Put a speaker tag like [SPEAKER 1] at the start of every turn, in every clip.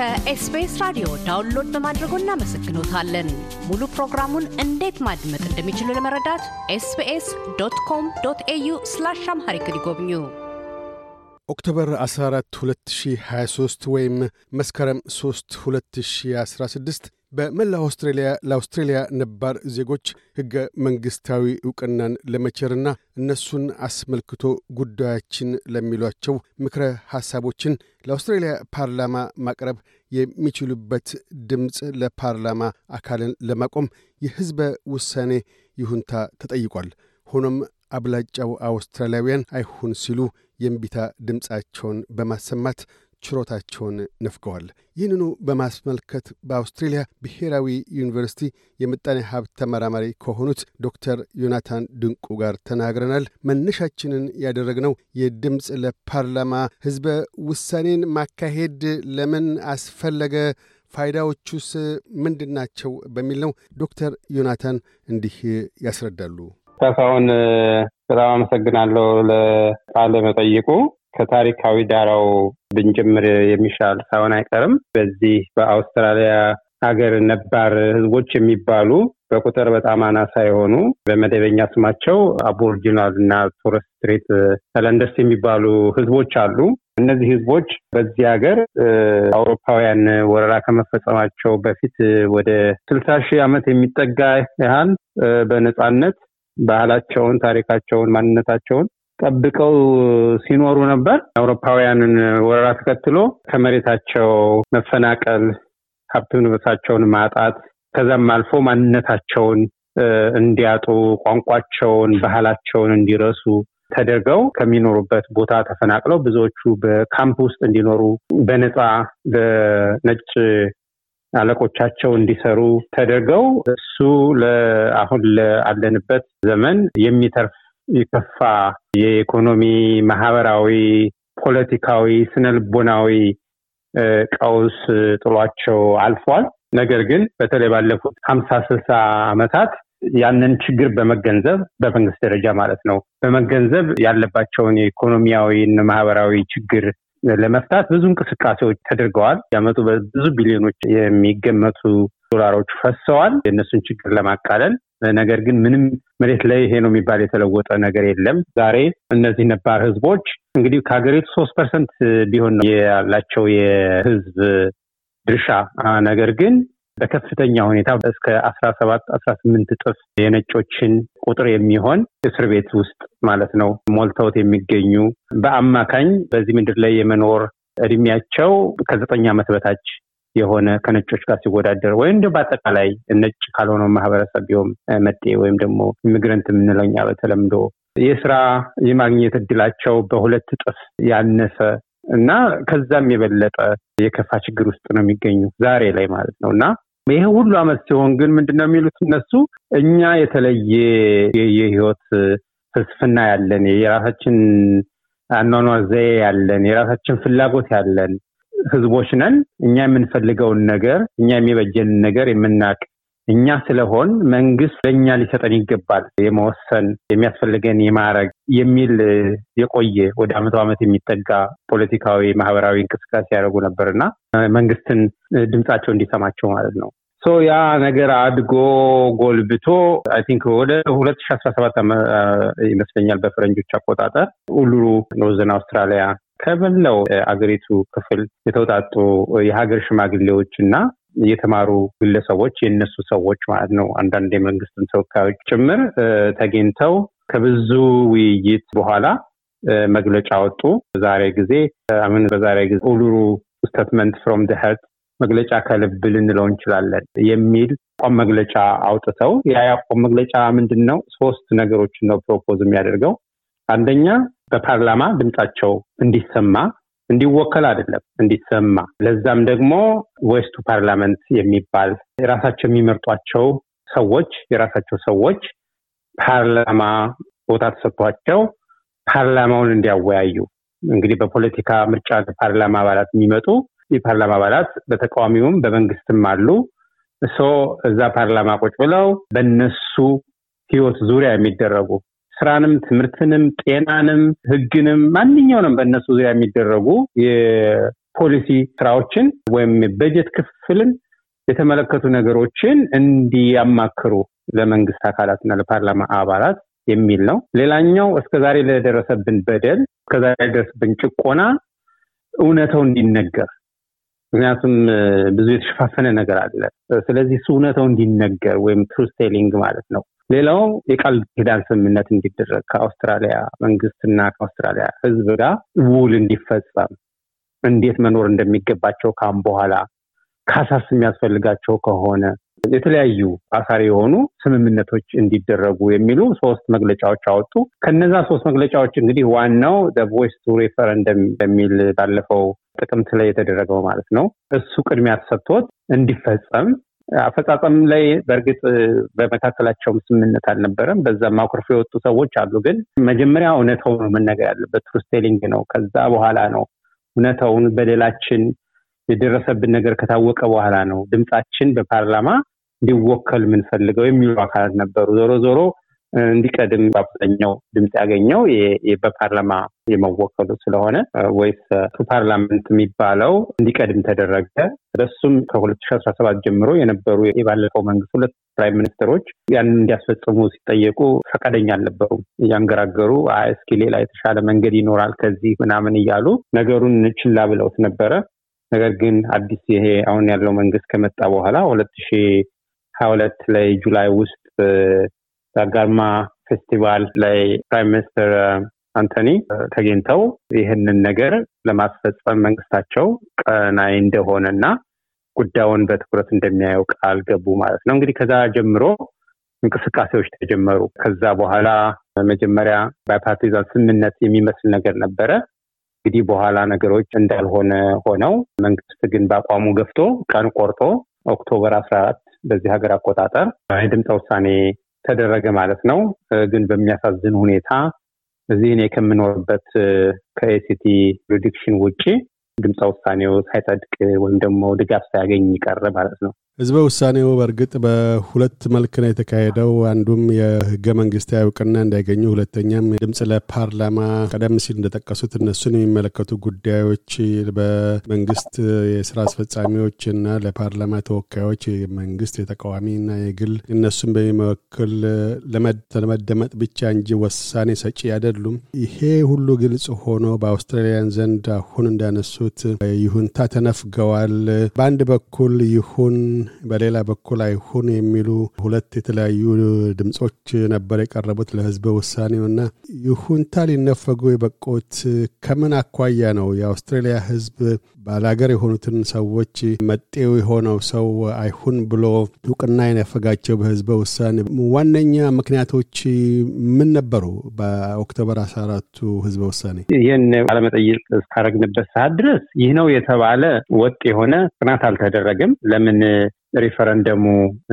[SPEAKER 1] ከኤስቢኤስ ራዲዮ download በማድረጎ እናመሰግኖታለን። ሙሉ ፕሮግራሙን እንዴት ማድመጥ እንደሚችሉ ለመረዳት ኤስቢኤስ dot com dot au slash Amharic ይጎብኙ።
[SPEAKER 2] October 14 2023 ወይም መስከረም 3 2016 በመላው አውስትራሊያ ለአውስትሬልያ ነባር ዜጎች ሕገ መንግሥታዊ ዕውቅናን ለመቸርና እነሱን አስመልክቶ ጉዳያችን ለሚሏቸው ምክረ ሐሳቦችን ለአውስትሬልያ ፓርላማ ማቅረብ የሚችሉበት ድምፅ ለፓርላማ አካልን ለማቆም የሕዝበ ውሳኔ ይሁንታ ተጠይቋል። ሆኖም አብላጫው አውስትራሊያውያን አይሁን ሲሉ የእምቢታ ድምፃቸውን በማሰማት ችሮታቸውን ነፍገዋል። ይህንኑ በማስመልከት በአውስትሬልያ ብሔራዊ ዩኒቨርሲቲ የምጣኔ ሀብት ተመራማሪ ከሆኑት ዶክተር ዮናታን ድንቁ ጋር ተናግረናል። መነሻችንን ያደረግነው የድምፅ ለፓርላማ ሕዝበ ውሳኔን ማካሄድ ለምን አስፈለገ፣ ፋይዳዎቹስ ምንድን ናቸው በሚል ነው። ዶክተር ዮናታን እንዲህ ያስረዳሉ።
[SPEAKER 3] ካሳሁን በጣም አመሰግናለሁ ለቃለ መጠይቁ። ከታሪካዊ ዳራው ብንጀምር የሚሻል ሳይሆን አይቀርም። በዚህ በአውስትራሊያ ሀገር ነባር ህዝቦች የሚባሉ በቁጥር በጣም አናሳ የሆኑ በመደበኛ ስማቸው Aboriginal እና Torres Strait Islanders የሚባሉ ህዝቦች አሉ። እነዚህ ህዝቦች በዚህ ሀገር አውሮፓውያን ወረራ ከመፈጸማቸው በፊት ወደ ስልሳ ሺህ ዓመት የሚጠጋ ያህል በነፃነት ባህላቸውን፣ ታሪካቸውን፣ ማንነታቸውን ጠብቀው ሲኖሩ ነበር። አውሮፓውያንን ወረራ ተከትሎ ከመሬታቸው መፈናቀል፣ ሀብት ንብረታቸውን ማጣት ከዛም አልፎ ማንነታቸውን እንዲያጡ፣ ቋንቋቸውን፣ ባህላቸውን እንዲረሱ ተደርገው ከሚኖሩበት ቦታ ተፈናቅለው ብዙዎቹ በካምፕ ውስጥ እንዲኖሩ በነፃ በነጭ አለቆቻቸው እንዲሰሩ ተደርገው እሱ አሁን ለአለንበት ዘመን የሚተርፍ የከፋ የኢኮኖሚ፣ ማህበራዊ፣ ፖለቲካዊ፣ ስነልቦናዊ ቀውስ ጥሏቸው አልፏል። ነገር ግን በተለይ ባለፉት ሀምሳ ስልሳ ዓመታት ያንን ችግር በመገንዘብ በመንግስት ደረጃ ማለት ነው በመገንዘብ ያለባቸውን የኢኮኖሚያዊ ማህበራዊ ችግር ለመፍታት ብዙ እንቅስቃሴዎች ተደርገዋል። የአመቱ በብዙ ቢሊዮኖች የሚገመቱ ዶላሮች ፈሰዋል የእነሱን ችግር ለማቃለል። ነገር ግን ምንም መሬት ላይ ይሄ ነው የሚባል የተለወጠ ነገር የለም። ዛሬ እነዚህ ነባር ህዝቦች እንግዲህ ከሀገሪቱ ሶስት percent ቢሆን ያላቸው የህዝብ ድርሻ ነገር ግን በከፍተኛ ሁኔታ እስከ አስራ ሰባት አስራ ስምንት እጥፍ የነጮችን ቁጥር የሚሆን እስር ቤት ውስጥ ማለት ነው ሞልተውት የሚገኙ በአማካኝ በዚህ ምድር ላይ የመኖር እድሜያቸው ከዘጠኝ ዓመት በታች የሆነ ከነጮች ጋር ሲወዳደር ወይም እንደ በአጠቃላይ ነጭ ካልሆነው ማህበረሰብ ቢሆን መጤ ወይም ደግሞ ኢሚግረንት የምንለው በተለምዶ የስራ የማግኘት እድላቸው በሁለት እጥፍ ያነሰ እና ከዛም የበለጠ የከፋ ችግር ውስጥ ነው የሚገኙ ዛሬ ላይ ማለት ነው። እና ይሄ ሁሉ አመት ሲሆን ግን ምንድን ነው የሚሉት እነሱ? እኛ የተለየ የህይወት ፍልስፍና ያለን የራሳችን አኗኗር ዘዬ ያለን የራሳችን ፍላጎት ያለን ህዝቦች ነን። እኛ የምንፈልገውን ነገር እኛ የሚበጀንን ነገር የምናቅ እኛ ስለሆን መንግስት ለእኛ ሊሰጠን ይገባል የመወሰን የሚያስፈልገን የማድረግ የሚል የቆየ ወደ አመቶ ዓመት የሚጠጋ ፖለቲካዊ፣ ማህበራዊ እንቅስቃሴ ያደርጉ ነበር እና መንግስትን ድምፃቸው እንዲሰማቸው ማለት ነው። so ያ ነገር አድጎ ጎልብቶ I think ወደ ሁለት ሺ አስራ ሰባት ይመስለኛል በፈረንጆች አቆጣጠር ኡሉሩ Northern Australia ከመላው አገሪቱ ክፍል የተውጣጡ የሀገር ሽማግሌዎች እና የተማሩ ግለሰቦች የእነሱ ሰዎች ማለት ነው አንዳንድ የመንግስትን ተወካዮች ጭምር ተገኝተው ከብዙ ውይይት በኋላ መግለጫ ወጡ። ዛሬ ጊዜ ምን በዛሬ ጊዜ Uluru Statement from the መግለጫ ከልብ ልንለው እንችላለን የሚል አቋም መግለጫ አውጥተው ያ የአቋም መግለጫ ምንድን ነው? ሶስት ነገሮችን ነው propose የሚያደርገው። አንደኛ በፓርላማ ድምጻቸው እንዲሰማ እንዲወከል አይደለም እንዲሰማ። ለዛም ደግሞ Voice to Parliament የሚባል የራሳቸው የሚመርጧቸው ሰዎች የራሳቸው ሰዎች ፓርላማ ቦታ ተሰጥቷቸው ፓርላማውን እንዲያወያዩ እንግዲህ በፖለቲካ ምርጫ ፓርላማ አባላት የሚመጡ የፓርላማ አባላት በተቃዋሚውም በመንግስትም አሉ። so እዛ ፓርላማ ቁጭ ብለው በነሱ ህይወት ዙሪያ የሚደረጉ ስራንም፣ ትምህርትንም፣ ጤናንም፣ ህግንም ማንኛውንም በእነሱ ዙሪያ የሚደረጉ ፖሊሲ ስራዎችን ወይም በጀት ክፍልን የተመለከቱ ነገሮችን እንዲያማክሩ ለመንግስት አካላትና ለፓርላማ አባላት የሚል ነው። ሌላኛው እስከዛሬ ለደረሰብን በደል እስከዛሬ ለደረሰብን ጭቆና እውነተው እንዲነገር ምክንያቱም ብዙ የተሸፋፈነ ነገር አለ። ስለዚህ እሱ እውነታው እንዲነገር ወይም truth telling ማለት ነው። ሌላው የቃል ኪዳን ስምምነት እንዲደረግ ከአውስትራሊያ መንግስትና ከአውስትራሊያ ሕዝብ ጋር ውል እንዲፈጸም እንዴት መኖር እንደሚገባቸው ካም በኋላ ካሳስ የሚያስፈልጋቸው ከሆነ የተለያዩ አሳሪ የሆኑ ስምምነቶች እንዲደረጉ የሚሉ ሶስት መግለጫዎች አወጡ። ከነዛ ሶስት መግለጫዎች እንግዲህ ዋናው Voice to referendum በሚል ባለፈው ጥቅምት ላይ የተደረገው ማለት ነው። እሱ ቅድሚያ ተሰጥቶት እንዲፈጸም አፈጻጸም ላይ በእርግጥ በመካከላቸውም ስምምነት አልነበረም። በዛም አኩርፎ የወጡ ሰዎች አሉ። ግን መጀመሪያ እውነታው ነው መነገር ያለበት ትሩዝ ነው። ከዛ በኋላ ነው እውነታውን በደላችን የደረሰብን ነገር ከታወቀ በኋላ ነው ድምፃችን በፓርላማ እንዲወከል የምንፈልገው የሚሉ አካላት ነበሩ። ዞሮ ዞሮ እንዲቀድም በአብዛኛው ድምፅ ያገኘው በፓርላማ የመወከሉ ስለሆነ Voice to Parliament የሚባለው እንዲቀድም ተደረገ። ስለሱም ከ2017 ጀምሮ የነበሩ የባለፈው መንግስት ሁለት prime minister ኦች ያንን እንዲያስፈጽሙ ሲጠየቁ ፈቃደኛ አልነበሩም። እያንገራገሩ እስኪ ሌላ የተሻለ መንገድ ይኖራል ከዚህ ምናምን እያሉ ነገሩን ችላ ብለውት ነበረ። ነገር ግን አዲስ ይሄ አሁን ያለው መንግስት ከመጣ በኋላ ሁለት ሺ ሀያ ሁለት ላይ July ውስጥ the Garma festival ላይ prime minister አንቶኒ ተገኝተው ይህንን ነገር ለማስፈጸም መንግስታቸው ቀናኢ እንደሆነ እና ጉዳዩን በትኩረት እንደሚያየው ቃል ገቡ ማለት ነው። እንግዲህ ከዛ ጀምሮ እንቅስቃሴዎች ተጀመሩ። ከዛ በኋላ መጀመሪያ bipartisan ስምምነት የሚመስል ነገር ነበረ። እንግዲህ በኋላ ነገሮች እንዳልሆነ ሆነው መንግስት ግን በአቋሙ ገፍቶ ቀን ቆርጦ October አስራ አራት በዚህ ሀገር አቆጣጠር የድምፀ ውሳኔ ተደረገ ማለት ነው። ግን በሚያሳዝን ሁኔታ እዚህ እኔ ከምኖርበት ከ ACT jurisdiction ውጭ ድምፀ ውሳኔው ሳይጸድቅ ወይም ደግሞ ድጋፍ ሳያገኝ ቀረ ማለት ነው።
[SPEAKER 2] ህዝበ ውሳኔው በእርግጥ በሁለት መልክ ነው የተካሄደው። አንዱም የህገ መንግስታዊ እውቅና እንዳይገኙ፣ ሁለተኛም ድምፅ ለፓርላማ ቀደም ሲል እንደጠቀሱት እነሱን የሚመለከቱ ጉዳዮች በመንግስት የስራ አስፈጻሚዎች እና ለፓርላማ ተወካዮች መንግስት የተቃዋሚና የግል እነሱን በሚመወክል ለመደመጥ ብቻ እንጂ ውሳኔ ሰጪ አይደሉም። ይሄ ሁሉ ግልጽ ሆኖ በአውስትራሊያን ዘንድ አሁን እንዳነሱት ይሁንታ ተነፍገዋል። በአንድ በኩል ይሁን በሌላ በኩል አይሁን የሚሉ ሁለት የተለያዩ ድምፆች ነበር የቀረቡት ለህዝበ ውሳኔው እና ይሁንታ ሊነፈጉ የበቁት ከምን አኳያ ነው? የአውስትራሊያ ህዝብ ባላገር የሆኑትን ሰዎች መጤው የሆነው ሰው አይሁን ብሎ እውቅና የነፈጋቸው በህዝበ ውሳኔ ዋነኛ ምክንያቶች ምን ነበሩ? በኦክቶበር አስራ አራቱ ህዝበ ውሳኔ
[SPEAKER 3] ይህን ባለመጠይቅ እስካረግንበት ሰዓት ድረስ ይህ ነው የተባለ ወጥ የሆነ ጥናት አልተደረገም። ለምን ሪፈረንደሙ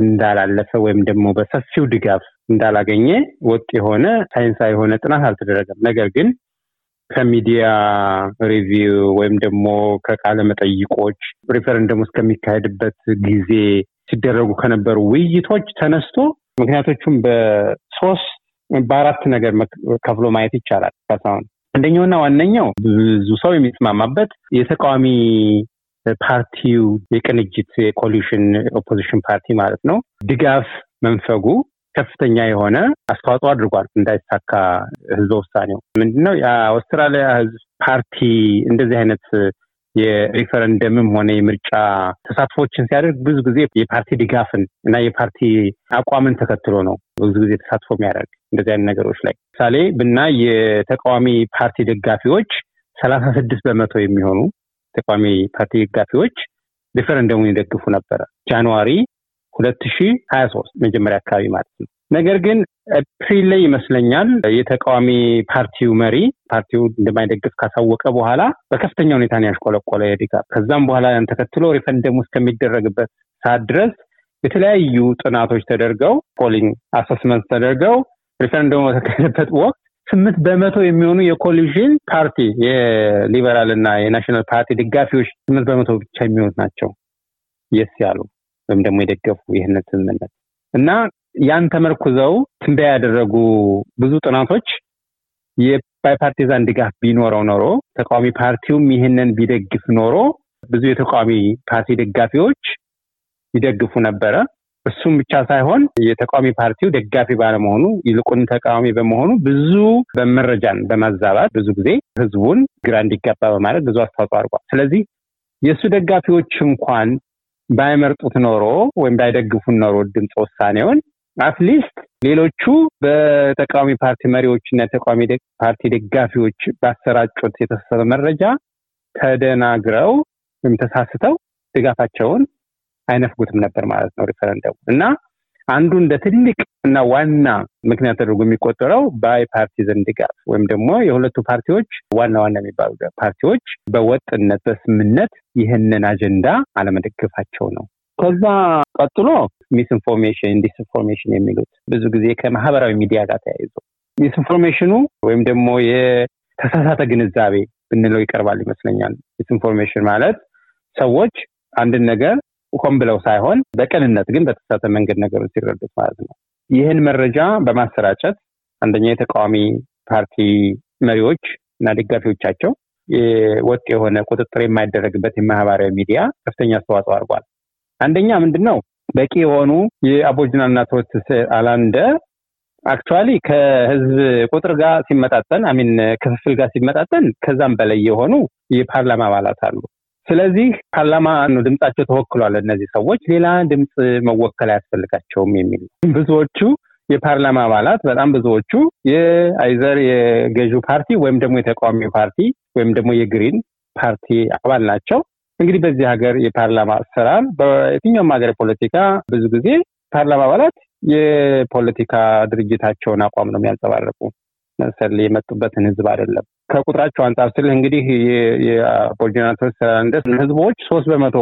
[SPEAKER 3] እንዳላለፈ ወይም ደግሞ በሰፊው ድጋፍ እንዳላገኘ ወጥ የሆነ ሳይንሳዊ የሆነ ጥናት አልተደረገም። ነገር ግን ከ media review ወይም ደግሞ ከቃለ መጠይቆች ሪፈረንደሙ እስከሚካሄድበት ጊዜ ሲደረጉ ከነበሩ ውይይቶች ተነስቶ ምክንያቶቹም በሶስት በአራት ነገር ከፍሎ ማየት ይቻላል። ካሳሁን አንደኛውና ዋነኛው ብዙ ሰው የሚስማማበት የተቃዋሚ ፓርቲው የቅንጅት የ Coalition opposition party ማለት ነው። ድጋፍ መንፈጉ ከፍተኛ የሆነ አስተዋጽኦ አድርጓል እንዳይሳካ ህዝበ ውሳኔው። ምንድነው? የአውስትራሊያ ህዝብ ፓርቲ እንደዚህ አይነት የሪፈረንደምም ሆነ የምርጫ ተሳትፎችን ሲያደርግ ብዙ ጊዜ የፓርቲ ድጋፍን እና የፓርቲ አቋምን ተከትሎ ነው ብዙ ጊዜ ተሳትፎ የሚያደርግ እንደዚህ አይነት ነገሮች ላይ። ምሳሌ ብና የተቃዋሚ ፓርቲ ደጋፊዎች ሰላሳ ስድስት በመቶ የሚሆኑ ተቃዋሚ ፓርቲ ደጋፊዎች ሪፈረንደሙን ይደግፉ ነበረ January ሁለት ሺ ሀያ ሶስት መጀመሪያ አካባቢ ማለት ነው። ነገር ግን ኤፕሪል ላይ ይመስለኛል የተቃዋሚ ፓርቲው መሪ ፓርቲው እንደማይደግፍ ካሳወቀ በኋላ በከፍተኛ ሁኔታ ነው ያሽቆለቆለ የድጋፍ ከዛም በኋላ ያን ተከትሎ ሪፈረንደሙ እስከሚደረግበት ሰዓት ድረስ የተለያዩ ጥናቶች ተደርገው polling assessment ተደርገው ሪፈረንደሙ በተካሄደበት ወቅት ስምንት በመቶ የሚሆኑ የ coalition ፓርቲ የሊበራል እና የናሽናል ፓርቲ ደጋፊዎች ስምንት በመቶ ብቻ የሚሆኑት ናቸው yes ያሉ ወይም ደግሞ የደገፉ ይህንን ስምምነት እና ያን ተመርኩዘው ትንበያ ያደረጉ ብዙ ጥናቶች bipartisan ድጋፍ ቢኖረው ኖሮ ተቃዋሚ ፓርቲውም ይህንን ቢደግፍ ኖሮ ብዙ የተቃዋሚ ፓርቲ ደጋፊዎች ይደግፉ ነበረ። እሱም ብቻ ሳይሆን የተቃዋሚ ፓርቲው ደጋፊ ባለመሆኑ ይልቁን ተቃዋሚ በመሆኑ ብዙ በመረጃን በማዛባት ብዙ ጊዜ ህዝቡን ግራ እንዲጋባ በማለት ብዙ አስተዋጽኦ አድርጓል። ስለዚህ የእሱ ደጋፊዎች እንኳን ባይመርጡት ኖሮ ወይም ባይደግፉ እንኳን ኖሮ ድምፅ ውሳኔውን at least ሌሎቹ በተቃዋሚ ፓርቲ መሪዎች እና የተቃዋሚ ፓርቲ ደጋፊዎች ባሰራጩት የተሳሳተ መረጃ ተደናግረው ወይም ተሳስተው ድጋፋቸውን አይነፍጉትም ነበር ማለት ነው ሪፈረንደሙ እና አንዱ እንደ ትልቅ እና ዋና ምክንያት ተደርጎ የሚቆጠረው bipartisan ድጋፍ ወይም ደግሞ የሁለቱ ፓርቲዎች ዋና ዋና የሚባሉ ፓርቲዎች በወጥነት በስምምነት ይህንን አጀንዳ አለመደገፋቸው ነው። ከዛ ቀጥሎ misinformation disinformation የሚሉት ብዙ ጊዜ ከማህበራዊ ሚዲያ ጋር ተያይዞ misinformation ኡ ወይም ደግሞ የተሳሳተ ግንዛቤ ብንለው ይቀርባል ይመስለኛል። disinformation ማለት ሰዎች አንድን ነገር ሆን ብለው ሳይሆን በቅንነት ግን በተሳሳተ መንገድ ነገሩን ሲረዱት ማለት ነው። ይህን መረጃ በማሰራጨት አንደኛ የተቃዋሚ ፓርቲ መሪዎች እና ደጋፊዎቻቸው ወጥ የሆነ ቁጥጥር የማይደረግበት የማህበራዊ ሚዲያ ከፍተኛ አስተዋጽኦ አድርጓል። አንደኛ ምንድን ነው በቂ የሆኑ የአቦርጅናል እና ቶርስ አላንደ አክቹዋሊ ከህዝብ ቁጥር ጋር ሲመጣጠን አሚን ክፍፍል ጋር ሲመጣጠን ከዛም በላይ የሆኑ የፓርላማ አባላት አሉ። ስለዚህ ፓርላማ ነው ድምጻቸው ተወክሏል። እነዚህ ሰዎች ሌላ ድምፅ መወከል አያስፈልጋቸውም የሚል ብዙዎቹ የፓርላማ አባላት በጣም ብዙዎቹ የአይዘር የገዢው ፓርቲ ወይም ደግሞ የተቃዋሚ ፓርቲ ወይም ደግሞ የግሪን ፓርቲ አባል ናቸው። እንግዲህ በዚህ ሀገር የፓርላማ አሰራር በየትኛውም ሀገር ፖለቲካ ብዙ ጊዜ ፓርላማ አባላት የፖለቲካ ድርጅታቸውን አቋም ነው የሚያንጸባርቁ መሰል የመጡበትን ህዝብ አይደለም። ከቁጥራቸው አንጻር ስልህ እንግዲህ የ Aboriginal Torres ህዝቦች ሶስት በመቶ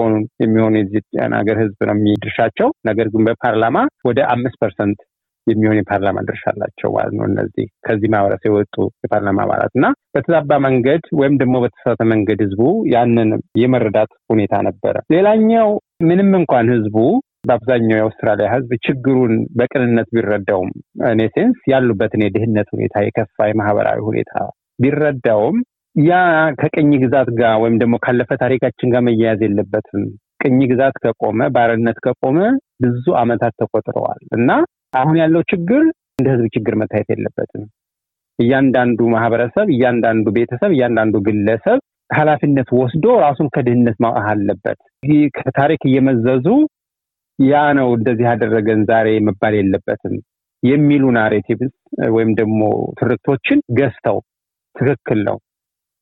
[SPEAKER 3] የሚሆኑ የዚህ ሀገር ህዝብ ነው የሚደርሳቸው። ነገር ግን በፓርላማ ወደ አምስት percent የሚሆን የፓርላማ ድርሻ አላቸው ማለት ነው። እነዚህ ከዚህ ማህበረሰብ የወጡ የፓርላማ አባላት እና በተዛባ መንገድ ወይም ደግሞ በተሳሳተ መንገድ ህዝቡ ያንን የመረዳት ሁኔታ ነበረ። ሌላኛው ምንም እንኳን ህዝቡ በአብዛኛው የአውስትራሊያ ህዝብ ችግሩን በቅንነት ቢረዳውም እኔ ሴንስ ያሉበትን የድህነት ሁኔታ የከፋ የማህበራዊ ሁኔታ ቢረዳውም ያ ከቅኝ ግዛት ጋር ወይም ደግሞ ካለፈ ታሪካችን ጋር መያያዝ የለበትም። ቅኝ ግዛት ከቆመ ባርነት ከቆመ ብዙ አመታት ተቆጥረዋል እና አሁን ያለው ችግር እንደ ህዝብ ችግር መታየት የለበትም። እያንዳንዱ ማህበረሰብ፣ እያንዳንዱ ቤተሰብ፣ እያንዳንዱ ግለሰብ ኃላፊነት ወስዶ ራሱን ከድህነት ማውጣት አለበት። ከታሪክ እየመዘዙ ያ ነው እንደዚህ ያደረገን ዛሬ መባል የለበትም የሚሉ ናሬቲቭስ ወይም ደግሞ ትርክቶችን ገዝተው ትክክል ነው።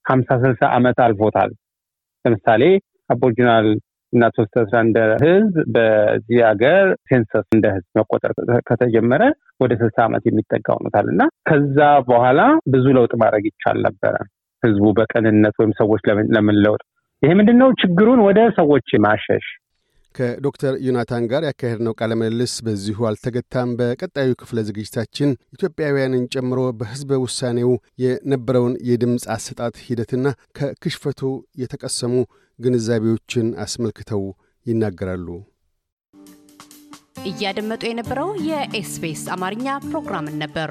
[SPEAKER 3] ሀምሳ ስልሳ ዓመት አልፎታል። ለምሳሌ አቦርጂናል እና ሶስት እንደ ህዝብ በዚህ ሀገር ሴንሰስ እንደ ህዝብ መቆጠር ከተጀመረ ወደ ስልሳ ዓመት የሚጠጋ ሆኖታል እና ከዛ በኋላ ብዙ ለውጥ ማድረግ ይቻል ነበረ። ህዝቡ በቅንነት ወይም ሰዎች ለምን ለውጥ? ይሄ ምንድን ችግሩን ወደ ሰዎች ማሸሽ
[SPEAKER 2] ከዶክተር ዮናታን ጋር ያካሄድነው ቃለ ምልልስ በዚሁ አልተገታም። በቀጣዩ ክፍለ ዝግጅታችን ኢትዮጵያውያንን ጨምሮ በሕዝበ ውሳኔው የነበረውን የድምፅ አሰጣጥ ሂደትና ከክሽፈቱ የተቀሰሙ ግንዛቤዎችን አስመልክተው ይናገራሉ።
[SPEAKER 1] እያደመጡ የነበረው የኤስቢኤስ አማርኛ ፕሮግራምን ነበር።